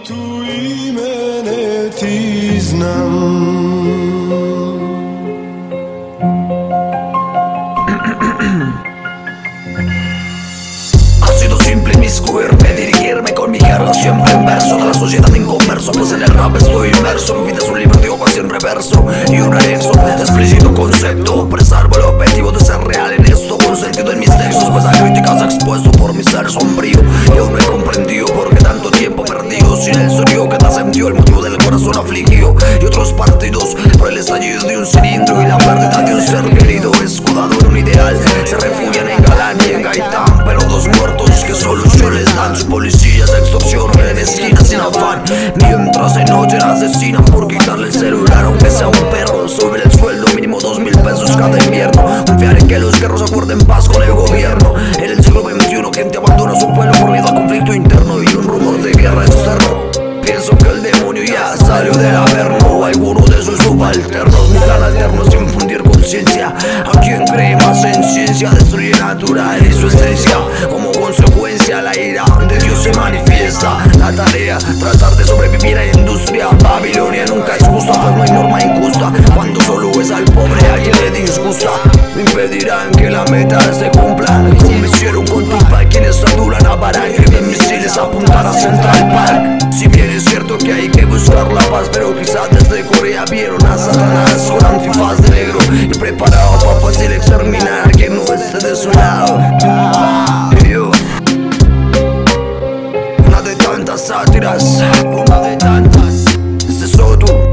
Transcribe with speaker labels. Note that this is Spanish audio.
Speaker 1: Ha sido simple inmiscuirme, dirigirme con mi guerra siempre en verso. De la sociedad en converso, pues en el rap estoy inmerso. Mi vida es un libro de en reverso y un anexo. Explícito concepto, preservo el objetivo de ser real en esto. Con sentido en mis textos, pues a críticas expuesto por mi ser sombrío. Y aún no el motivo del corazón afligido Y otros partidos por el estallido de un cilindro Y la pérdida de un ser querido, escudado en un ideal. Se refugian en Galán y en Gaitán, pero dos muertos que soluciones dan Sus policías extorsionan en esquinas sin afán. Mientras en noche asesinan por quitarle el celular Aunque sea un perro, sube el sueldo mínimo dos mil pesos cada invierno. Confiar en que los guerros acuerden paz con el gobierno. En el siglo XXI gente salió del averno Alguno de sus subalternos Mi plan alterno es infundir conciencia. A quien cree más en ciencia Destruye natural y su esencia. Como consecuencia la ira de Dios se manifiesta. La tarea, tratar de sobrevivir a la industria. Babilonia nunca es justa Pues no hay norma injusta. Cuando solo es al pobre a quien le disgusta. Impedirán que la meta se cumpla. Como hicieron con Tupac Quienes adulan a Barack la paz Pero quizás desde Corea vieron a Satanás Con antifaz de negro Y preparado para fácil exterminar Que no esté de su lado. Yo. Una de tantas sátiras Una de tantas. Este es Soto